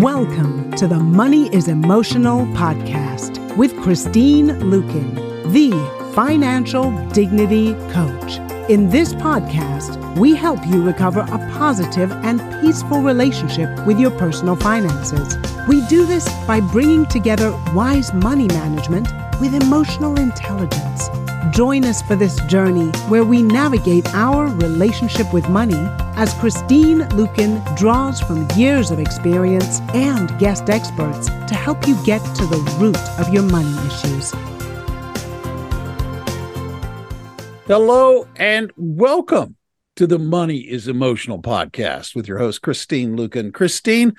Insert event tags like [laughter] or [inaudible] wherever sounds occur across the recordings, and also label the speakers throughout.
Speaker 1: Welcome to the Money is Emotional podcast with Christine Luken, the financial dignity coach. In this podcast, we help you recover a positive and peaceful relationship with your personal finances. We do this by bringing together wise money management with emotional intelligence. Join us for this journey where we navigate our relationship with money as Christine Luken draws from years of experience and guest experts to help you get to the root of your money issues.
Speaker 2: Hello and welcome to the Money is Emotional podcast with your host Christine Luken. Christine,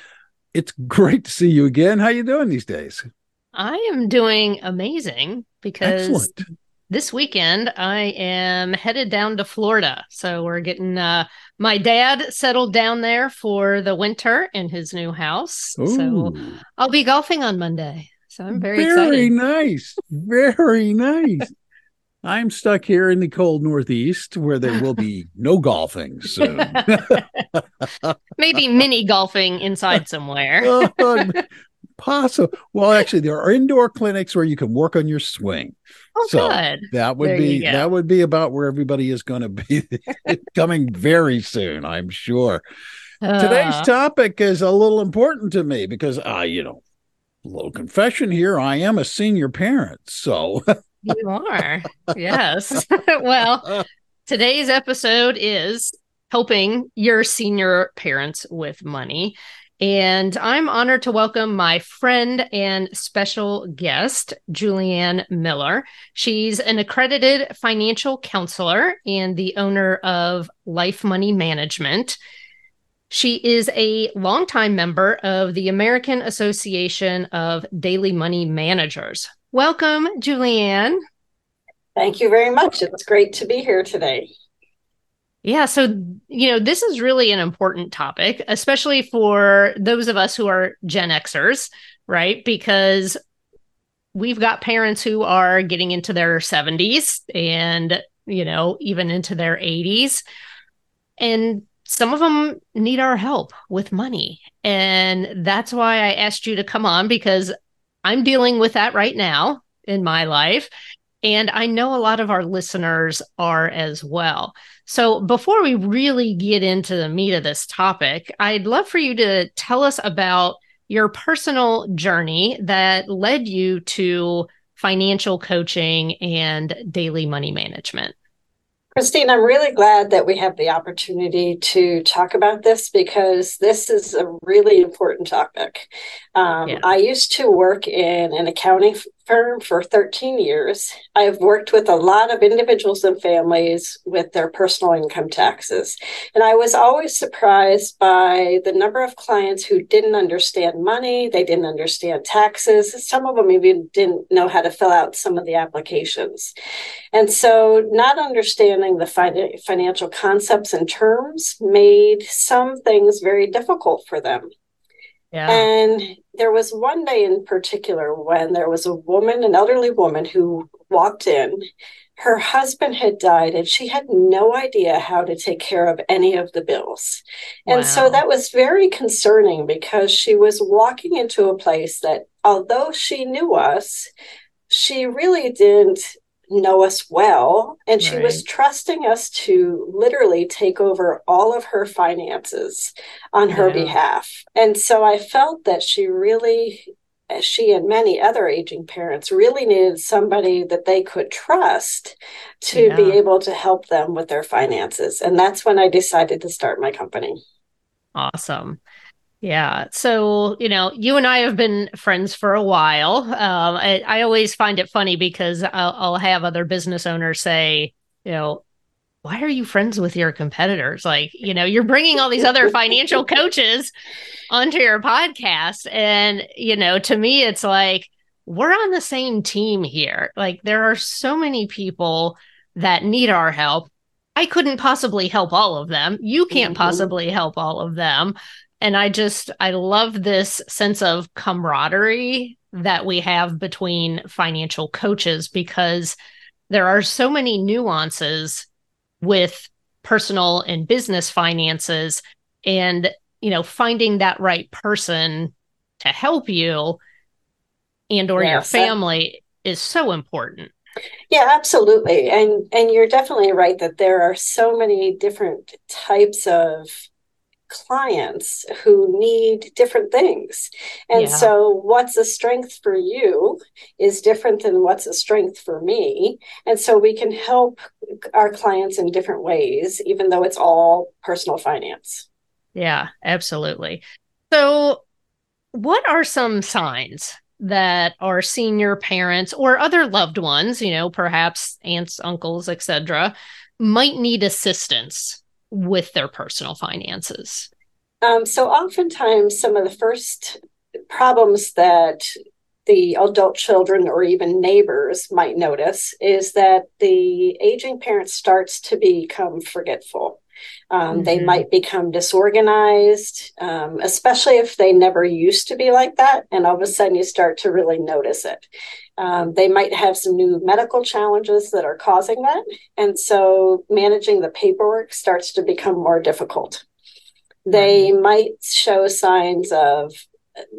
Speaker 2: it's great to see you again. How are you doing these days?
Speaker 3: I am doing amazing because Excellent. This weekend I am headed down to Florida. So we're getting uh, my dad settled down there for the winter in his new house. Ooh. So I'll be golfing on Monday. So I'm very,
Speaker 2: very
Speaker 3: excited.
Speaker 2: Very nice. Very nice. I'm stuck here in the cold Northeast where there will be no golfing soon. [laughs]
Speaker 3: Maybe mini golfing inside somewhere.
Speaker 2: uh, [laughs] possible. Well, actually, there are indoor clinics where you can work on your swing.
Speaker 3: Oh, so good.
Speaker 2: That would
Speaker 3: there
Speaker 2: be that would be about where everybody is going to be [laughs] coming very soon. I'm sure. Uh, Today's topic is a little important to me because I, uh, you know, a little confession here. I am a senior parent, so
Speaker 3: you are. Yes. [laughs] well, today's episode is helping your senior parents with money. And I'm honored to welcome my friend and special guest, Julianne Miller. She's an accredited financial counselor and the owner of Life Money Management. She is a longtime member of the American Association of Daily Money Managers. Welcome, Julianne.
Speaker 4: Thank you very much. It's great to be here today.
Speaker 3: Yeah. So, you know, this is really an important topic, especially for those of us who are Gen Xers, right? Because we've got parents who are getting into their 70s and, you know, even into their 80s. And some of them need our help with money. And that's why I asked you to come on because I'm dealing with that right now in my life. And I know a lot of our listeners are as well. So, before we really get into the meat of this topic, I'd love for you to tell us about your personal journey that led you to financial coaching and daily money management.
Speaker 4: Christine, I'm really glad that we have the opportunity to talk about this because this is a really important topic. Um, yeah. I used to work in an accounting firm for 13 years. I've worked with a lot of individuals and families with their personal income taxes. And I was always surprised by the number of clients who didn't understand money, they didn't understand taxes. Some of them even didn't know how to fill out some of the applications. And so, not understanding the fin- financial concepts and terms made some things very difficult for them. Yeah. And there was one day in particular when there was a woman, an elderly woman, who walked in. Her husband had died and she had no idea how to take care of any of the bills. Wow. And so that was very concerning because she was walking into a place that, although she knew us, she really didn't know us well and she right. was trusting us to literally take over all of her finances on her yeah. behalf and so i felt that she really she and many other aging parents really needed somebody that they could trust to yeah. be able to help them with their finances and that's when i decided to start my company
Speaker 3: awesome yeah. So, you know, you and I have been friends for a while. Um, I, I always find it funny because I'll, I'll have other business owners say, you know, why are you friends with your competitors? Like, you know, you're bringing all these other financial coaches onto your podcast. And, you know, to me, it's like, we're on the same team here. Like, there are so many people that need our help. I couldn't possibly help all of them. You can't mm-hmm. possibly help all of them and i just i love this sense of camaraderie that we have between financial coaches because there are so many nuances with personal and business finances. And you know finding that right person to help you and or yes, your family that, is so important.
Speaker 4: Yeah absolutely. And and you're definitely right that there are so many different types of clients who need different things. And yeah. so, what's a strength for you is different than what's a strength for me. And so, we can help our clients in different ways, even though it's all personal finance.
Speaker 3: Yeah, absolutely. So, what are some signs that our senior parents or other loved ones, you know, perhaps aunts, uncles, etc., might need assistance with their personal finances?
Speaker 4: Um, so, oftentimes, some of the first problems that the adult children or even neighbors might notice is that the aging parent starts to become forgetful. Um, mm-hmm. They might become disorganized, um, especially if they never used to be like that. And all of a sudden, you start to really notice it. Um, they might have some new medical challenges that are causing that. And so managing the paperwork starts to become more difficult. They might show signs of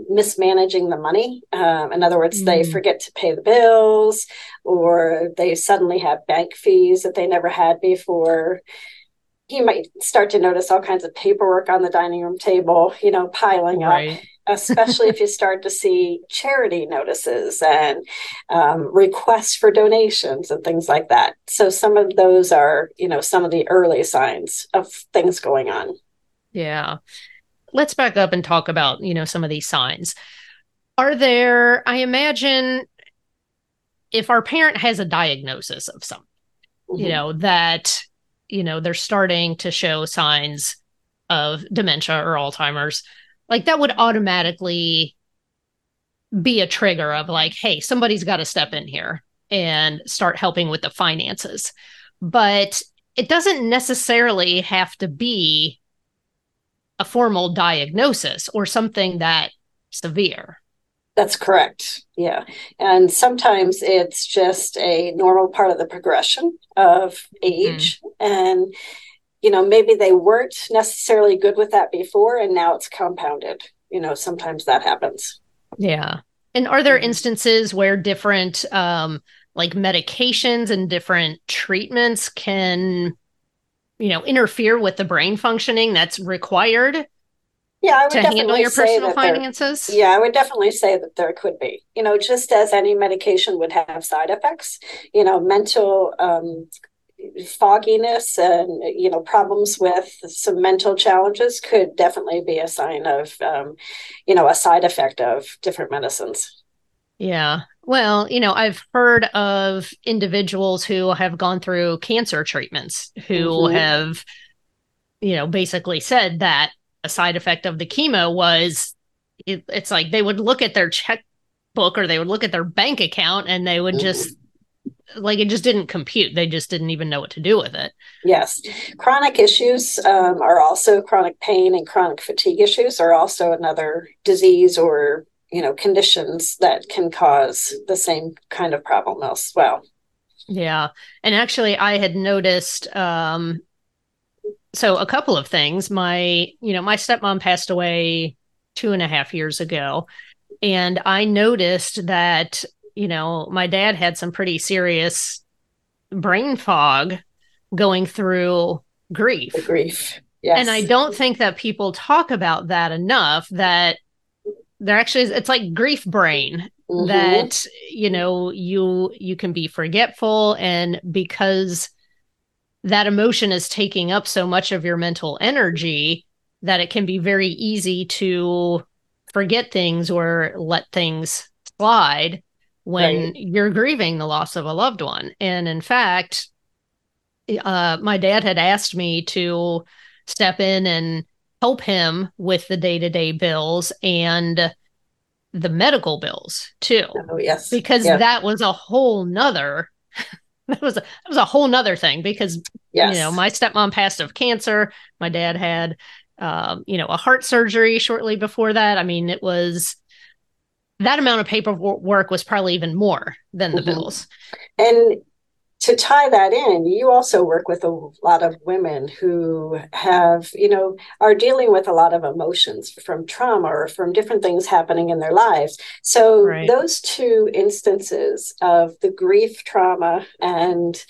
Speaker 4: mismanaging the money. Um, in other words, mm. they forget to pay the bills, or they suddenly have bank fees that they never had before. You might start to notice all kinds of paperwork on the dining room table, you know, piling right. up [laughs] especially if you start to see charity notices and um, requests for donations and things like that. So some of those are, you know, some of the early signs of things going on.
Speaker 3: Yeah. Let's back up and talk about, you know, some of these signs. Are there, I imagine, if our parent has a diagnosis of something, mm-hmm. you know, that, you know, they're starting to show signs of dementia or Alzheimer's, like that would automatically be a trigger of like, hey, somebody's got to step in here and start helping with the finances. But it doesn't necessarily have to be a formal diagnosis or something that severe.
Speaker 4: That's correct. Yeah. And sometimes it's just a normal part of the progression of age. Mm-hmm. And you know, maybe they weren't necessarily good with that before and now it's compounded. You know, sometimes that happens.
Speaker 3: Yeah. And are there mm-hmm. instances where different um like medications and different treatments can you know, interfere with the brain functioning that's required
Speaker 4: yeah, I would
Speaker 3: to handle your personal finances?
Speaker 4: Yeah, I would definitely say that there could be. You know, just as any medication would have side effects, you know, mental um, fogginess and you know problems with some mental challenges could definitely be a sign of um, you know a side effect of different medicines
Speaker 3: yeah well you know i've heard of individuals who have gone through cancer treatments who mm-hmm. have you know basically said that a side effect of the chemo was it, it's like they would look at their checkbook or they would look at their bank account and they would just like it just didn't compute. They just didn't even know what to do with it.
Speaker 4: Yes. Chronic issues um, are also chronic pain and chronic fatigue issues are also another disease or, you know, conditions that can cause the same kind of problem as well.
Speaker 3: Yeah. And actually, I had noticed um, so a couple of things. My, you know, my stepmom passed away two and a half years ago. And I noticed that you know, my dad had some pretty serious brain fog going through grief.
Speaker 4: The grief. Yes.
Speaker 3: And I don't think that people talk about that enough that there actually is, it's like grief brain mm-hmm. that you know you you can be forgetful and because that emotion is taking up so much of your mental energy that it can be very easy to forget things or let things slide when right. you're grieving the loss of a loved one. And in fact, uh, my dad had asked me to step in and help him with the day to day bills and the medical bills too.
Speaker 4: Oh, yes.
Speaker 3: Because yeah. that was a whole nother. [laughs] that was a, that was a whole nother thing because yes. you know my stepmom passed of cancer my dad had um, you know a heart surgery shortly before that i mean it was that amount of paperwork was probably even more than the mm-hmm. bills.
Speaker 4: And to tie that in, you also work with a lot of women who have, you know, are dealing with a lot of emotions from trauma or from different things happening in their lives. So right. those two instances of the grief trauma and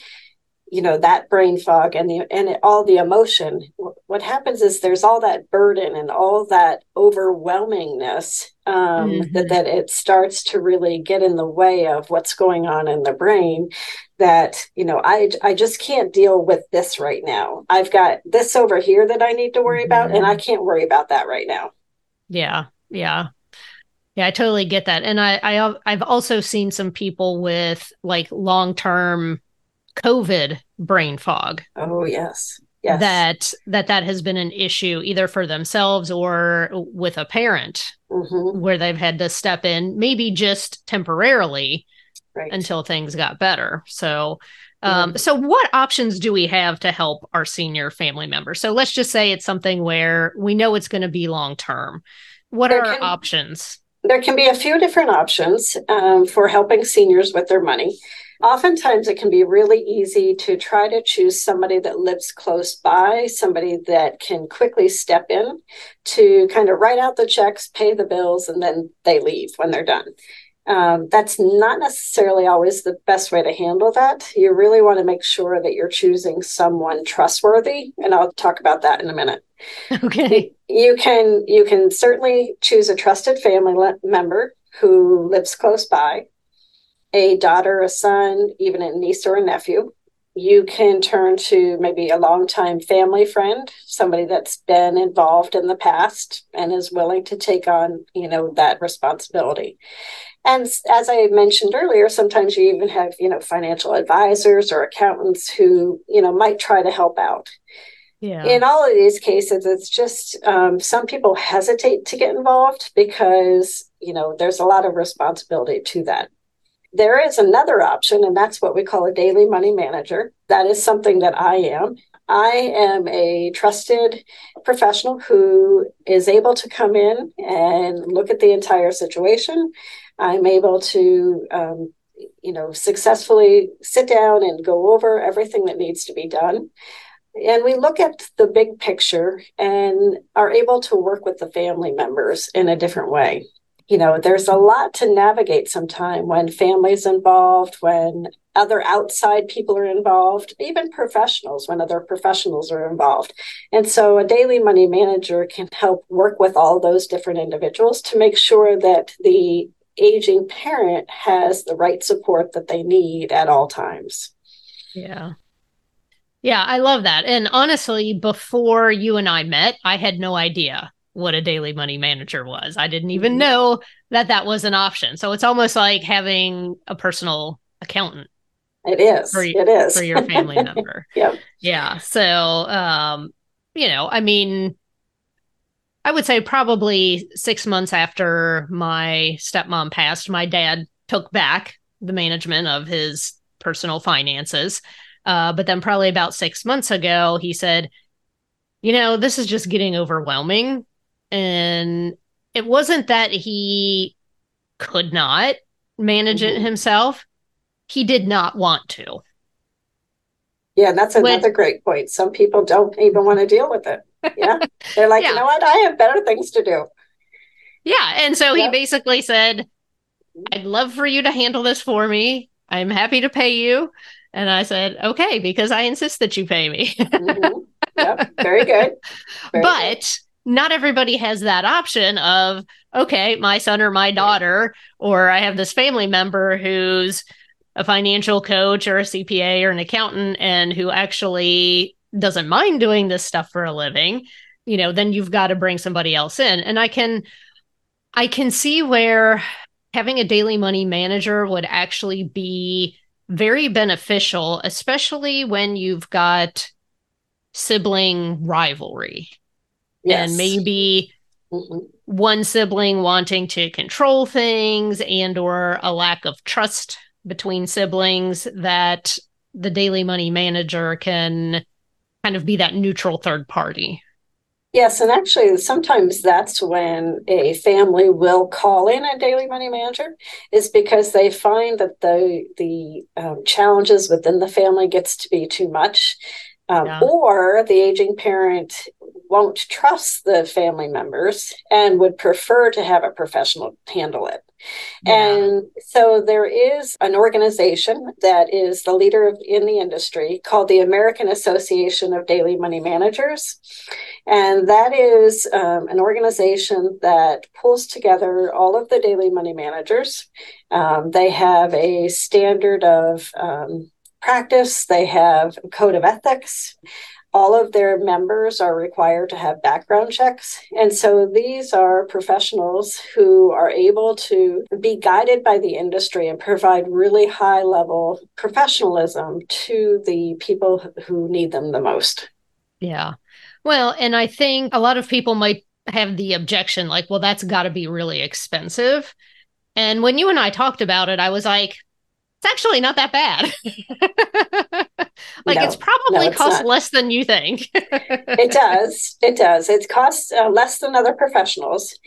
Speaker 4: you know that brain fog and the and it, all the emotion what happens is there's all that burden and all that overwhelmingness um, mm-hmm. that, that it starts to really get in the way of what's going on in the brain that you know i i just can't deal with this right now i've got this over here that i need to worry mm-hmm. about and i mm-hmm. can't worry about that right now
Speaker 3: yeah yeah yeah i totally get that and i, I i've also seen some people with like long-term COVID brain fog.
Speaker 4: Oh yes. Yes.
Speaker 3: That that that has been an issue either for themselves or with a parent mm-hmm. where they've had to step in maybe just temporarily right. until things got better. So um, so what options do we have to help our senior family members? So let's just say it's something where we know it's going to be long term. What there are can, options?
Speaker 4: There can be a few different options um, for helping seniors with their money. Oftentimes, it can be really easy to try to choose somebody that lives close by, somebody that can quickly step in to kind of write out the checks, pay the bills, and then they leave when they're done. Um, that's not necessarily always the best way to handle that. You really want to make sure that you're choosing someone trustworthy, and I'll talk about that in a minute. [laughs]
Speaker 3: Okay.
Speaker 4: You can you can certainly choose a trusted family le- member who lives close by a daughter, a son, even a niece or a nephew. You can turn to maybe a longtime family friend, somebody that's been involved in the past and is willing to take on, you know, that responsibility. And as I mentioned earlier, sometimes you even have, you know, financial advisors or accountants who, you know, might try to help out. Yeah. In all of these cases, it's just um, some people hesitate to get involved because, you know, there's a lot of responsibility to that. There is another option, and that's what we call a daily money manager. That is something that I am. I am a trusted professional who is able to come in and look at the entire situation. I'm able to, um, you know, successfully sit down and go over everything that needs to be done. And we look at the big picture and are able to work with the family members in a different way you know, there's a lot to navigate sometime when families involved, when other outside people are involved, even professionals, when other professionals are involved. And so a daily money manager can help work with all those different individuals to make sure that the aging parent has the right support that they need at all times.
Speaker 3: Yeah. Yeah, I love that. And honestly, before you and I met, I had no idea what a daily money manager was. I didn't even mm-hmm. know that that was an option. So it's almost like having a personal accountant.
Speaker 4: It is.
Speaker 3: For,
Speaker 4: it is
Speaker 3: for your family [laughs] member.
Speaker 4: yep.
Speaker 3: Yeah. So, um, you know, I mean, I would say probably six months after my stepmom passed, my dad took back the management of his personal finances. Uh, but then, probably about six months ago, he said, You know, this is just getting overwhelming and it wasn't that he could not manage mm-hmm. it himself he did not want to.
Speaker 4: Yeah that's another when, great point. Some people don't even want to deal with it. Yeah. They're like [laughs] yeah. you know what? I have better things to do.
Speaker 3: Yeah and so yep. he basically said i'd love for you to handle this for me. I'm happy to pay you. And i said okay because i insist that you pay me.
Speaker 4: Mm-hmm. [laughs] yep. very good.
Speaker 3: Very but good not everybody has that option of okay my son or my daughter or i have this family member who's a financial coach or a cpa or an accountant and who actually doesn't mind doing this stuff for a living you know then you've got to bring somebody else in. And i can i can see where having a daily money manager would actually be very beneficial especially when you've got sibling rivalry. Yes. and maybe one sibling wanting to control things and or a lack of trust between siblings that the daily money manager can kind of be that neutral third party
Speaker 4: Yes, and actually, sometimes that's when a family will call in a daily money manager, is because they find that the the um, challenges within the family gets to be too much, um, yeah. or the aging parent won't trust the family members and would prefer to have a professional handle it. Yeah. And so there is an organization that is the leader of, in the industry called the American Association of Daily Money Managers. And that is um, an organization that pulls together all of the daily money managers. Um, they have a standard of um, practice, they have a code of ethics all of their members are required to have background checks. And so these are professionals who are able to be guided by the industry and provide really high level professionalism to the people who need them the most.
Speaker 3: Yeah. Well, and I think a lot of people might have the objection like, well, that's got to be really expensive. And when you and I talked about it, I was like, it's actually not that bad. [laughs] like no, it's probably no, it's costs not. less than you think. [laughs]
Speaker 4: it does. It does. It costs uh, less than other professionals.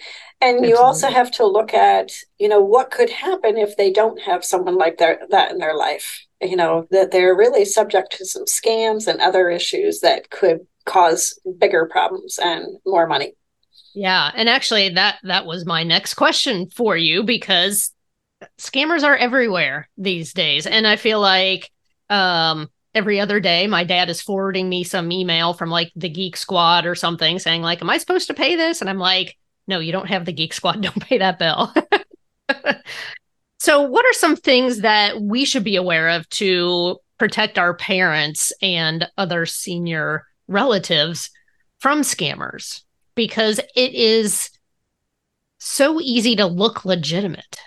Speaker 4: And Absolutely. you also have to look at, you know, what could happen if they don't have someone like their, that in their life. You know, that they're really subject to some scams and other issues that could cause bigger problems and more money.
Speaker 3: Yeah, and actually that that was my next question for you because scammers are everywhere these days and i feel like um every other day. My dad is forwarding me some email from like the geek squad or something saying like am i supposed to pay this? And i'm like no you don't have the geek squad. [laughs] Don't pay that bill. [laughs] So what are some things that we should be aware of to protect our parents and other senior relatives from scammers? Because it is so easy to look legitimate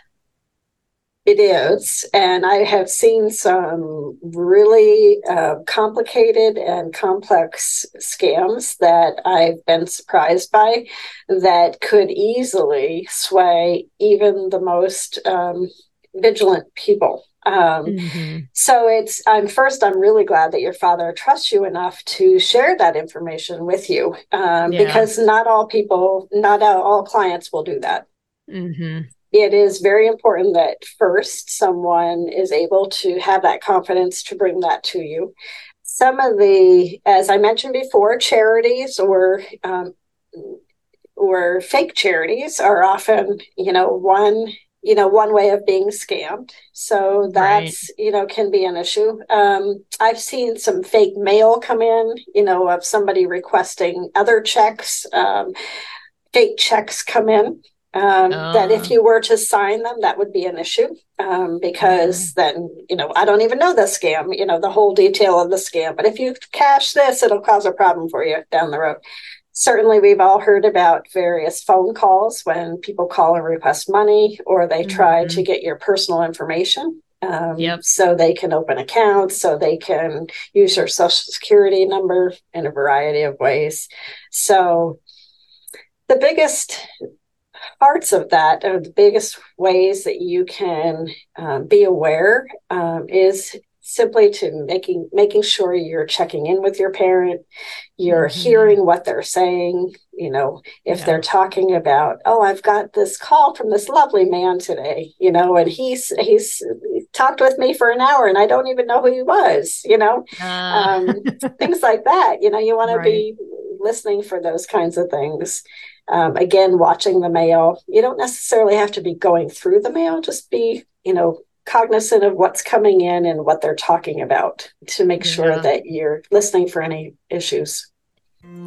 Speaker 4: it is. And I have seen some really uh, complicated and complex scams that I've been surprised by that could easily sway even the most um, vigilant people. Um, mm-hmm. So it's, I'm first, I'm really glad that your father trusts you enough to share that information with you um, yeah. because not all people, not all clients will do that. Mm-hmm it is very important that first someone is able to have that confidence to bring that to you. Some of the, as I mentioned before, charities or um, or fake charities are often, you know, one you know one way of being scammed so that's right. you know can be an issue um, i've seen some fake mail come in you know of somebody requesting other checks um, fake checks come in um, oh. that if oh. you were to sign them, that would be an issue um, because mm. then, you know, I don't even know the scam, you know, the whole detail of the scam. But if you cash this, it'll cause a problem for you down the road. Certainly, we've all heard about various phone calls when people call and request money or they try mm-hmm. to get your personal information. Um, yep. So they can open accounts, so they can use your social security number in a variety of ways. So the biggest parts of that are the biggest ways that you can um, be aware um, is simply to making making sure you're checking in with your parent you're mm-hmm. hearing what they're saying you know if yeah. they're talking about oh i've got this call from this lovely man today you know and he's he's talked with me for an hour and i don't even know who he was you know uh. um, [laughs] things like that you know you want right. to be listening for those kinds of things um, again, watching the mail. You don't necessarily have to be going through the mail, just be, you know, cognizant of what's coming in and what they're talking about to make yeah. sure that you're listening for any issues.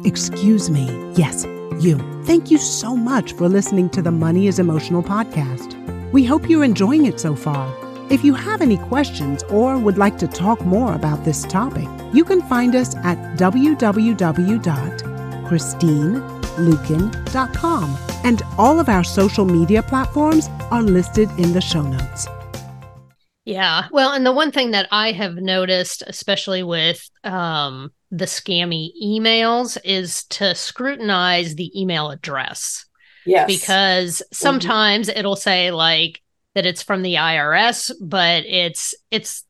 Speaker 1: Excuse me. Yes, you. Thank you so much for listening to the Money is Emotional podcast. We hope you're enjoying it so far. If you have any questions or would like to talk more about this topic, you can find us at www.christine.com luken.com. And all of our social media platforms are listed in the show notes.
Speaker 3: Yeah. Well, and the one thing that I have noticed, especially with um, the scammy emails, is to scrutinize the email address. Yes. Because sometimes mm-hmm. it'll say like that it's from the IRS, but it's it's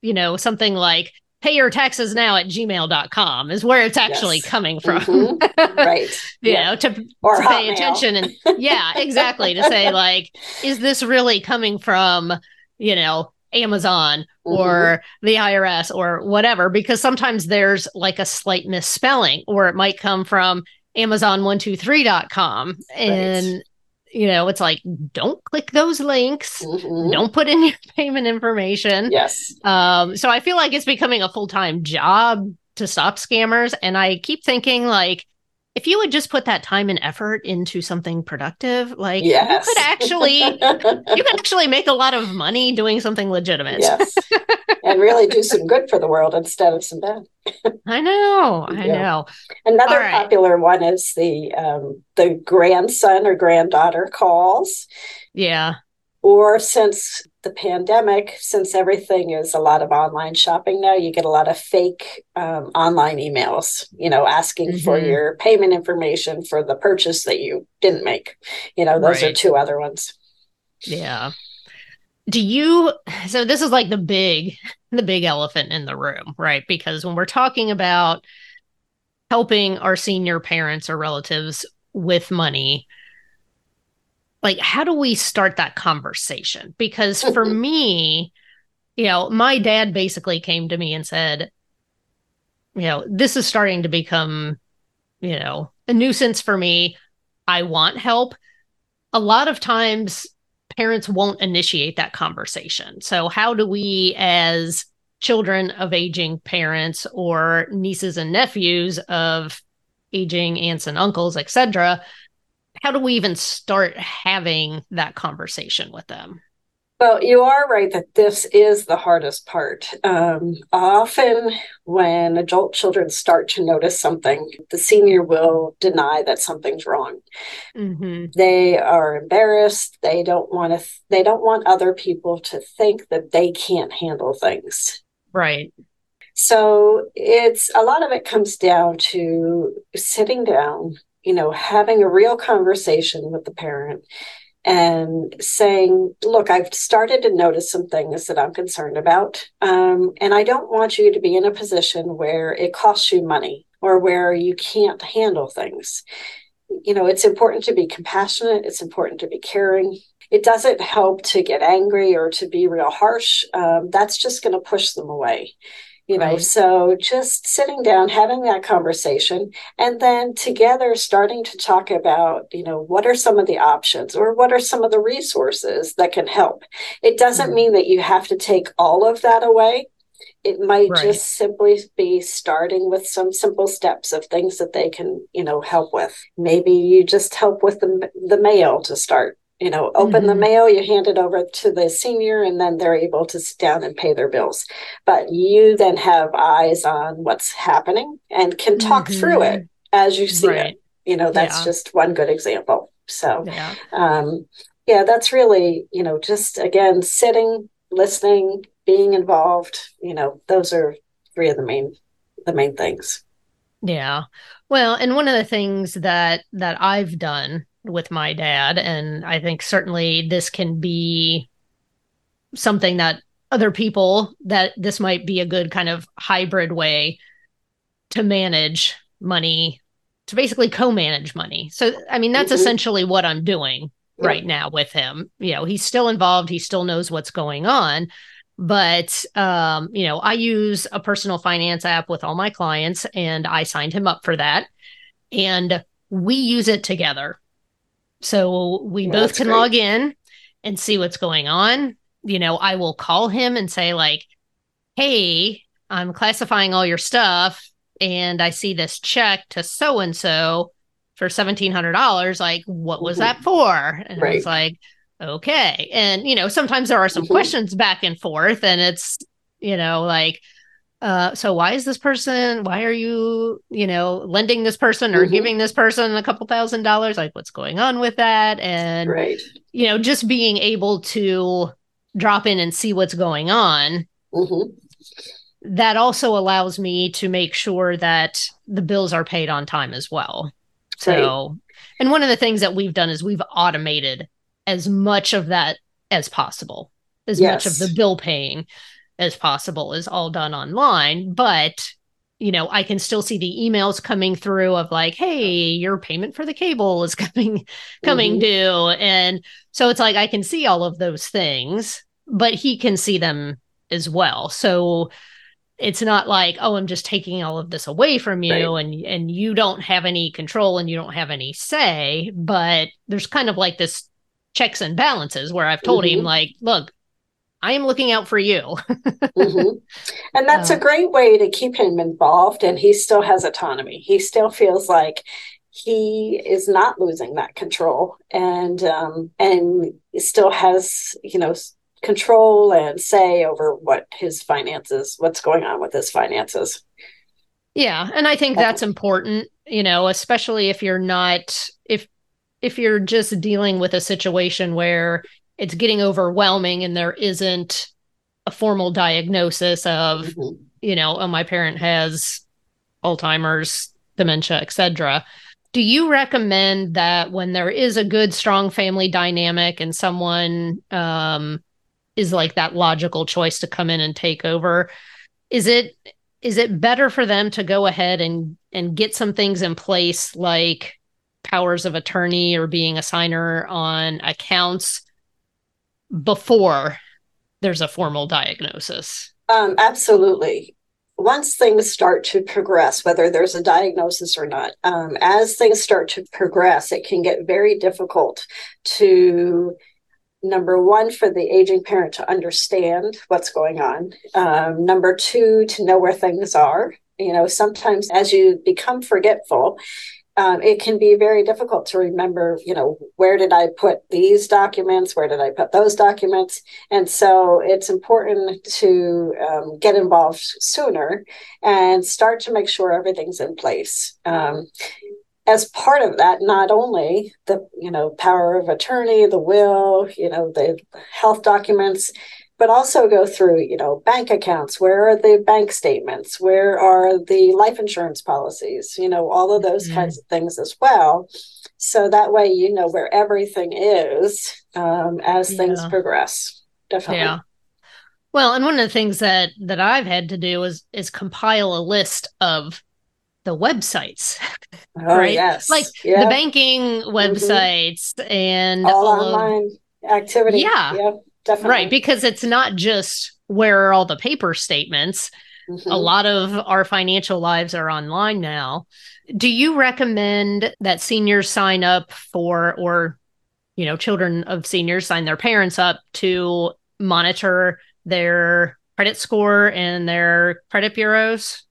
Speaker 3: you know something like pay your taxes now at gmail.com is where it's actually yes. coming from.
Speaker 4: Mm-hmm. [laughs] Right.
Speaker 3: you yeah. know, to, to pay attention and yeah, exactly. to say like, is this really coming from, you know, Amazon mm-hmm. or the IRS or whatever? Because sometimes there's like a slight misspelling, or it might come from Amazon123.com. And right you know, it's like don't click those links, mm-hmm. don't put in [laughs] your payment information.
Speaker 4: Yes.
Speaker 3: Um, so I feel like it's becoming a full time job to stop scammers, and I keep thinking like if you would just put that time and effort into something productive, like yes. you could actually you could actually make a lot of money doing something legitimate.
Speaker 4: Yes. and really do some good for the world instead of some bad.
Speaker 3: I know. I yeah. know.
Speaker 4: Another right. popular one is the um, the grandson or granddaughter calls.
Speaker 3: Yeah.
Speaker 4: Or since the pandemic, since everything is a lot of online shopping now, you get a lot of fake um, online emails, you know, asking mm-hmm. for your payment information for the purchase that you didn't make. You know, those right. are two other ones.
Speaker 3: Yeah. Do you, so this is like the big, the big elephant in the room, right? Because when we're talking about helping our senior parents or relatives with money, like how do we start that conversation? Because for [laughs] me you know my dad basically came to me and said you know this is starting to become you know a nuisance for me. I want help. A lot of times parents won't initiate that conversation. So how do we as children of aging parents or nieces and nephews of aging aunts and uncles etc how do we even start having that conversation with them?
Speaker 4: Well, you are right that this is the hardest part. Um, often, when adult children start to notice something, the senior will deny that something's wrong. Mm-hmm. They are embarrassed. They don't want to. Th- they don't want other people to think that they can't handle things.
Speaker 3: Right.
Speaker 4: So it's a lot of it comes down to sitting down, you know, having a real conversation with the parent and saying, look, I've started to notice some things that I'm concerned about. Um, and I don't want you to be in a position where it costs you money or where you can't handle things. You know, it's important to be compassionate, it's important to be caring. It doesn't help to get angry or to be real harsh. Um, that's just going to push them away you know right. so just sitting down having that conversation and then together starting to talk about you know what are some of the options or what are some of the resources that can help it doesn't mm-hmm. mean that you have to take all of that away it might right. just simply be starting with some simple steps of things that they can you know help with maybe you just help with the, the mail to start you know open mm-hmm. the mail you hand it over to the senior and then they're able to sit down and pay their bills but you then have eyes on what's happening and can talk mm-hmm. through it as you see right. it you know that's yeah. just one good example so yeah. um yeah that's really you know just again sitting listening being involved you know those are three of the main the main things
Speaker 3: yeah well and one of the things that that i've done with my dad. And I think certainly this can be something that other people that this might be a good kind of hybrid way to manage money, to basically co manage money. So, I mean, that's mm-hmm. essentially what I'm doing yeah. right now with him. You know, he's still involved, he still knows what's going on. But um, you know, I use a personal finance app with all my clients and I signed him up for that. And we use it together. So we yeah, both can great. log in and see what's going on. You know, I will call him and say, like, hey, I'm classifying all your stuff and I see this check to so and so for $1,700. Like, what was mm-hmm. that for? And right. it's like, okay. And, you know, sometimes there are some mm-hmm. questions back and forth and it's, you know, like, uh, so why is this person why are you you know lending this person or mm-hmm. giving this person a couple thousand dollars like what's going on with that and
Speaker 4: right.
Speaker 3: you know just being able to drop in and see what's going on mm-hmm. that also allows me to make sure that the bills are paid on time as well so right. and one of the things that we've done is we've automated as much of that as possible as yes. much of the bill paying as possible is all done online. But you know, I can still see the emails coming through of like, hey, your payment for the cable is [laughs] coming coming mm-hmm. due. And so it's like I can see all of those things, but he can see them as well. So it's not like, oh, I'm just taking all of this away from you right. and and you don't have any control and you don't have any say, but there's kind of like this checks and balances where I've told mm-hmm. him like, look, I am looking out for you.
Speaker 4: mm-hmm. And that's a great way to keep him involved. And he still has autonomy. He still feels like he is not losing that control and um, and still has you know control and say over what his finances what's going on with his finances
Speaker 3: yeah and i think that's important you know especially if you're not if if you're just dealing with a situation where it's getting overwhelming and there isn't a formal diagnosis of mm-hmm. you know oh my parent has alzheimer's dementia etc do you recommend that when there is a good strong family dynamic and someone um, is like that logical choice to come in and take over is it is it better for them to go ahead and and get some things in place like powers of attorney or being a signer on accounts before there's a formal diagnosis?
Speaker 4: Um, absolutely. Once things start to progress, whether there's a diagnosis or not, um, as things start to progress, it can get very difficult to number one for the aging parent to understand what's going on um, number two to know where things are you know sometimes as you become forgetful um, it can be very difficult to remember, you know, where did I put these documents? Where did I put those documents? And so it's important to um, get involved sooner and start to make sure everything's in place. Um, as part of that, not only the you know power of attorney, the will, you know, the health documents, but also go through, you know, bank accounts. Where are the bank statements? Where are the life insurance policies? You know, all of those mm-hmm. kinds of things as well. So that way, you know where everything is um, as yeah. things progress. Definitely. Yeah.
Speaker 3: Well, and one of the things that that I've had to do is is compile a list of the websites, [laughs]
Speaker 4: oh, right? Yes.
Speaker 3: Like the banking mm-hmm. websites mm-hmm. and
Speaker 4: all, all online of, activity.
Speaker 3: Yeah. Yep. Definitely. Right. Because it's not just where are all the paper statements. Mm-hmm. A lot of our financial lives are online now. Do you recommend that seniors sign up for, or, you know, children of seniors sign their parents up to monitor their credit score and their credit bureaus?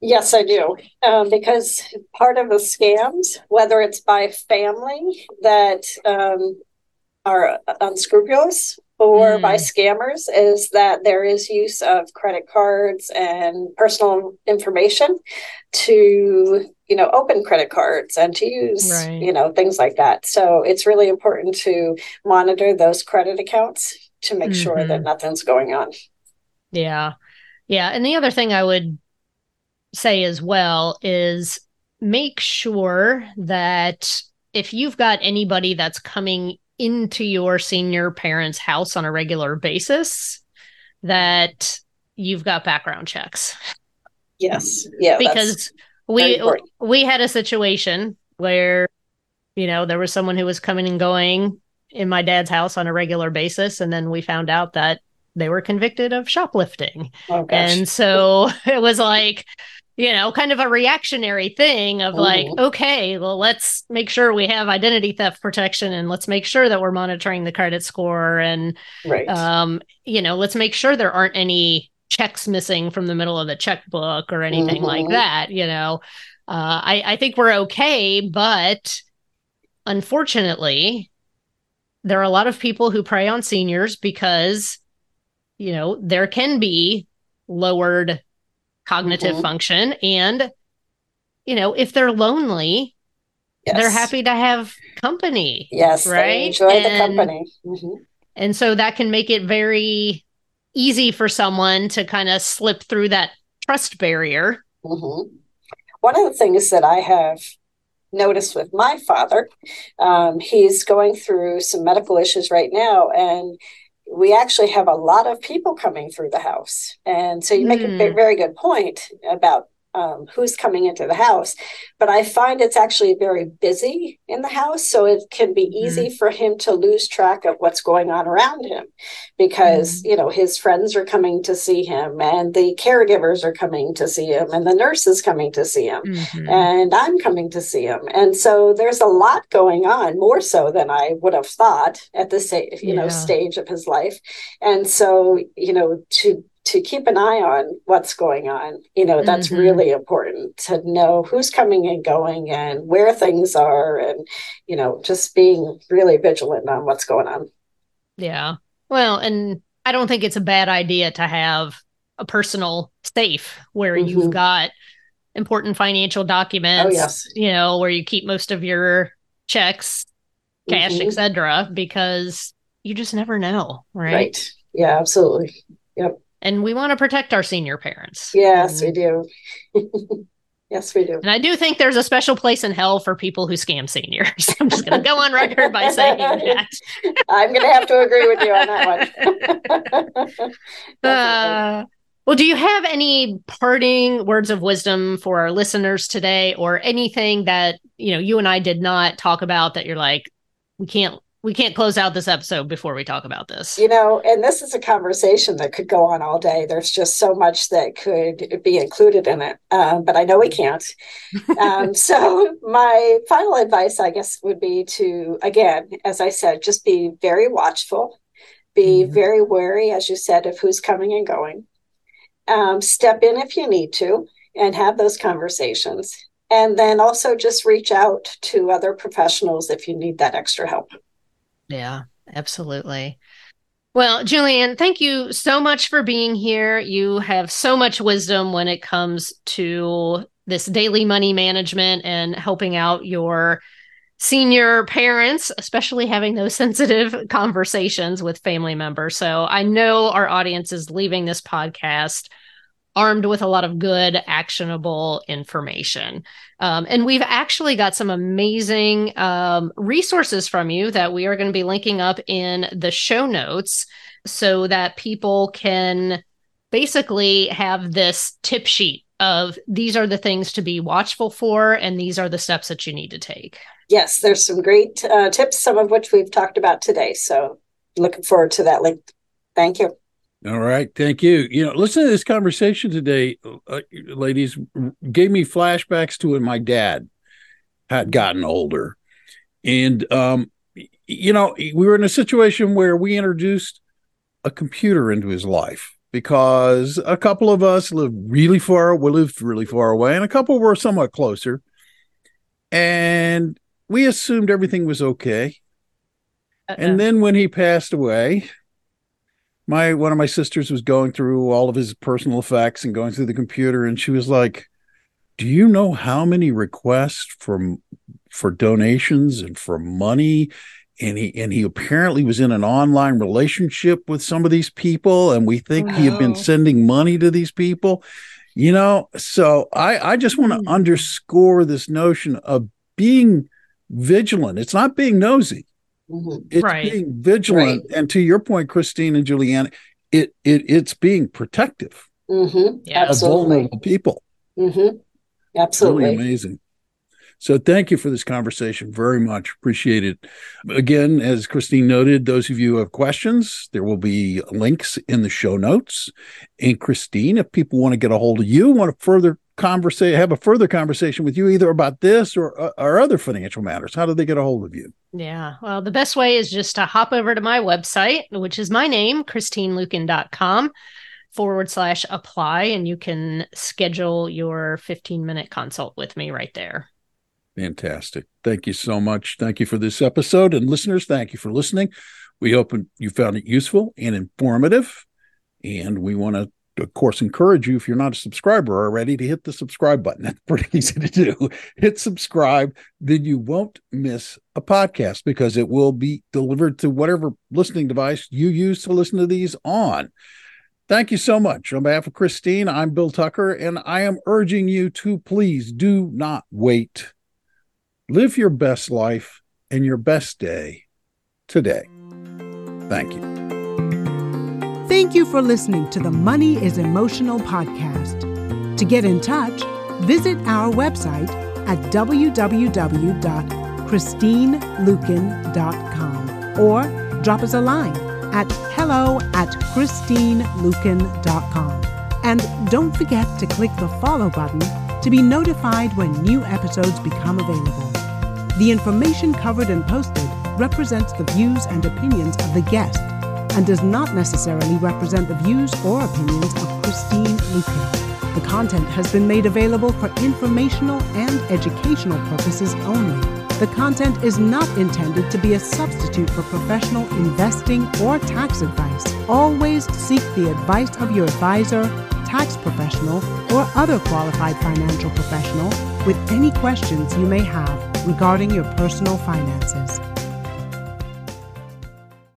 Speaker 4: Yes, I do. Um, because part of the scams, whether it's by family that um, are unscrupulous or mm. by scammers is that there is use of credit cards and personal information to you know open credit cards and to use right. you know things like that so it's really important to monitor those credit accounts to make mm-hmm. sure that mm-hmm. nothing's going on
Speaker 3: yeah yeah and the other thing i would say as well is make sure that if you've got anybody that's coming into your senior parents' house on a regular basis, that you've got background checks.
Speaker 4: Yes. Yeah.
Speaker 3: Because we we had a situation where you know there was someone who was coming and going in my dad's house on a regular basis and then we found out that they were convicted of shoplifting. Oh, and so [laughs] it was like you know, kind of a reactionary thing of like, mm-hmm. okay, well, let's make sure we have identity theft protection and let's make sure that we're monitoring the credit score and, right. um, you know, let's make sure there aren't any checks missing from the middle of the checkbook or anything mm-hmm. like that. You know, uh, I, I think we're okay, but unfortunately, there are a lot of people who prey on seniors because, you know, there can be lowered cognitive mm-hmm. function and you know if they're lonely yes. they're happy to have company
Speaker 4: yes
Speaker 3: right
Speaker 4: enjoy and, the company mm-hmm.
Speaker 3: and so that can make it very easy for someone to kind of slip through that trust barrier
Speaker 4: mm-hmm. one of the things that i have noticed with my father um, he's going through some medical issues right now and we actually have a lot of people coming through the house. And so you make mm. a hmm. very good point about um, who's coming into the house. But I find it's actually very busy in the house. So it can be mm-hmm. easy mm-hmm. for him to lose track of what's going on around him because, mm-hmm. you know, his friends are coming to see him and the caregivers are coming to see him and the nurse is coming to see him mm-hmm. and I'm coming to see him. And so there's a lot going on, more so than I would have thought at this, you yeah. know, stage of his life. And so, you know, to to keep an eye on what's going on. You know, that's mm-hmm. really important to know who's coming and going and where things are and, you know, just being really vigilant on what's going on.
Speaker 3: Yeah. Well, and I don't think it's a bad idea to have a personal safe where mm-hmm. you've got important financial documents, oh, yes. you know, where you keep most of your checks, cash, mm-hmm. etc., because you just never know, right? Right.
Speaker 4: Yeah, absolutely. Yep
Speaker 3: and we want to protect our senior parents.
Speaker 4: Yes, we do. [laughs] yes, we do.
Speaker 3: And I do think there's a special place in hell for people who scam seniors. [laughs] I'm just going to go on record by saying that. [laughs]
Speaker 4: I'm going to have to agree with you on that
Speaker 3: one. uh, well, do you have any parting words of wisdom for our listeners today or anything that, you know, you and I did not talk about that you're like, we can't we can't close out this episode before we talk about this.
Speaker 4: You know, and this is a conversation that could go on all day. There's just so much that could be included in it, um, but I know we can't. um, [laughs] so, my final advice, I guess, would be to, again, as I said, just be very watchful, be mm-hmm. very wary, as you said, of who's coming and going. Um, step in if you need to and have those conversations. And then also just reach out to other professionals if you need that extra help.
Speaker 3: Yeah, absolutely. Well, Julianne, thank you so much for being here. You have so much wisdom when it comes to this daily money management and helping out your senior parents, especially having those [laughs] sensitive conversations with family members. So I know our audience is leaving this podcast armed with a lot of good, actionable information. Um, and we've actually got some amazing um, resources from you that we are going to be linking up in the show notes so that people can basically have this tip sheet of these are the things to be watchful for and these are the steps that you need to take.
Speaker 4: Yes, there's some great uh, tips, some of which we've talked about today. So looking forward to that link. Thank you.
Speaker 2: All right, thank you. You know, listen to this conversation today, uh, ladies, gave me flashbacks to when my dad had gotten older, and um, you know, we were in a situation where we introduced a computer into his life because a couple of us lived really far, we lived really far away, and a couple were somewhat closer, and we assumed everything was okay. Uh-uh. And then when he passed away, my one of my sisters was going through all of his personal effects and going through the computer and she was like do you know how many requests for for donations and for money and he and he apparently was in an online relationship with some of these people and we think he had been sending money to these people you know so i i just want to mm. underscore this notion of being vigilant it's not being nosy. It's right. being vigilant, right. and to your point, Christine and Julianne, it it it's being protective
Speaker 4: mm-hmm. yeah.
Speaker 2: of vulnerable people.
Speaker 4: Mm-hmm. Absolutely
Speaker 2: really amazing. So thank you for this conversation very much. Appreciate it. Again, as Christine noted, those of you who have questions, there will be links in the show notes. And Christine, if people want to get a hold of you, want to further conversation, have a further conversation with you either about this or uh, or other financial matters, how do they get a hold of you?
Speaker 3: Yeah. Well, the best way is just to hop over to my website, which is my name, christineluken.com forward slash apply, and you can schedule your 15 minute consult with me right there.
Speaker 2: Fantastic. Thank you so much. Thank you for this episode. And listeners, thank you for listening. We hope you found it useful and informative. And we want to, of course, encourage you, if you're not a subscriber already, to hit the subscribe button. That's pretty [laughs] easy to do. Hit subscribe, then you won't miss a podcast because it will be delivered to whatever listening device you use to listen to these on. Thank you so much. On behalf of Christine, I'm Bill Tucker, and I am urging you to please do not wait Live your best life and your best day today. Thank you.
Speaker 1: Thank you for listening to the Money is Emotional podcast. To get in touch, visit our website at www.christineluken.com or drop us a line at hello at christineluken.com. And don't forget to click the follow button to be notified when new episodes become available. The information covered and posted represents the views and opinions of the guest and does not necessarily represent the views or opinions of Christine Luken. The content has been made available for informational and educational purposes only. The content is not intended to be a substitute for professional investing or tax advice. Always seek the advice of your advisor, tax professional, or other qualified financial professional with any questions you may have regarding your personal finances.